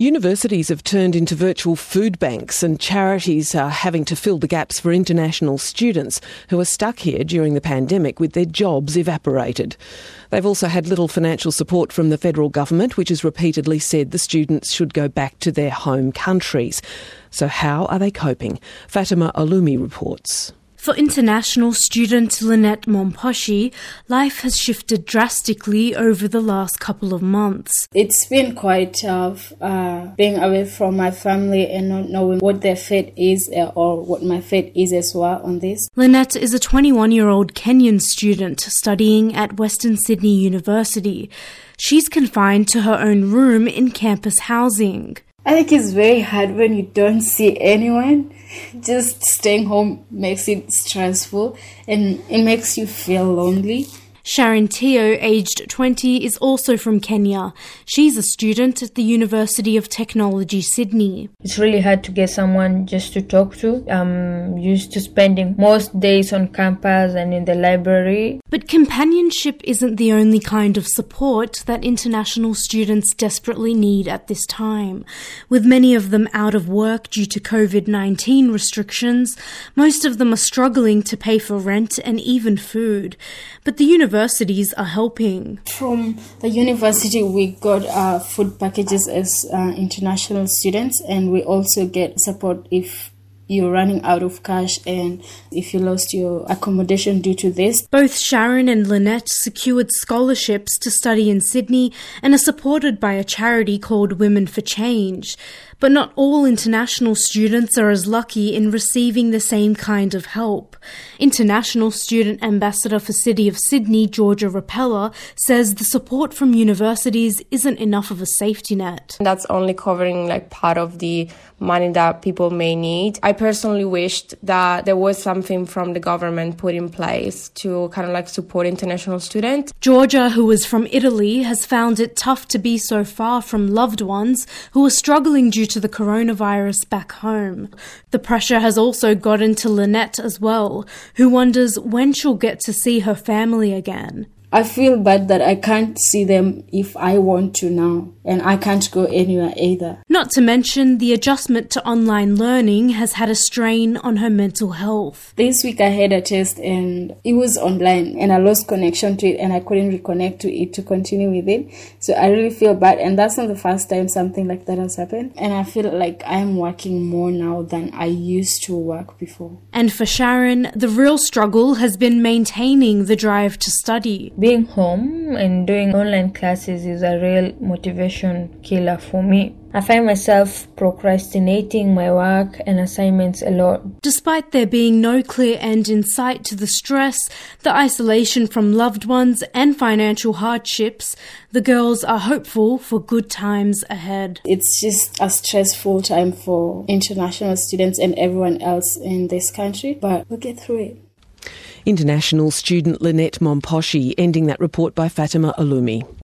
Universities have turned into virtual food banks, and charities are having to fill the gaps for international students who are stuck here during the pandemic with their jobs evaporated. They've also had little financial support from the federal government, which has repeatedly said the students should go back to their home countries. So, how are they coping? Fatima Olumee reports. For international student Linet Momposhi, life has shifted drastically over the last couple of months. It's been quite tough uh, being away from my family and not knowing what their fate is uh, or what my fate is as well on this. Linet is a 21 year old Kenyan student studying at Western Sydney University. She's confined to her own room in campus housing. I think it's very hard when you don't see anyone. Just staying home makes it stressful and it makes you feel lonely. Sharon Tiyo, aged 20, is also from Kenya. She's a student at the University of Technology, Sydney. It's really hard to get someone just to talk to. I'm used to spending most days on campus and in the library. But companionship isn't the only kind of support that international students desperately need at this time. With many of them out of work due to COVID 19 restrictions, most of them are struggling to pay for rent and even food. But the universities are helping? From the university, we got uh, food packages as uh, international students, and we also get support if you're running out of cash and if you lost your accommodation due to this. Both Sharon and Linet secured scholarships to study in Sydney and are supported by a charity called Women for Change. But not all international students are as lucky in receiving the same kind of help. International Student Ambassador for City of Sydney, Giorgia Rapella, says the support from universities isn't enough of a safety net. That's only covering like part of the money that people may need. I personally wished that there was something from the government put in place to kind of like support international students. Giorgia, who is from Italy, has found it tough to be so far from loved ones who are struggling due to the coronavirus back home. The pressure has also gotten to Linet as well, who wonders when she'll get to see her family again. I feel bad that I can't see them if I want to now, and I can't go anywhere either. Not to mention, the adjustment to online learning has had a strain on her mental health. This week I had a test and it was online, and I lost connection to it, and I couldn't reconnect to it to continue with it. So I really feel bad, and that's not the first time something like that has happened. And I feel like I'm working more now than I used to work before. And for Sharon, the real struggle has been maintaining the drive to study being home and doing online classes is a real motivation killer for me. I find myself procrastinating my work and assignments a lot. Despite there being no clear end in sight to the stress, the isolation from loved ones, and financial hardships, the girls are hopeful for good times ahead. It's just a stressful time for international students and everyone else in this country, but we'll get through it. International student Linet Momposhi ending that report by Fatima Olumee.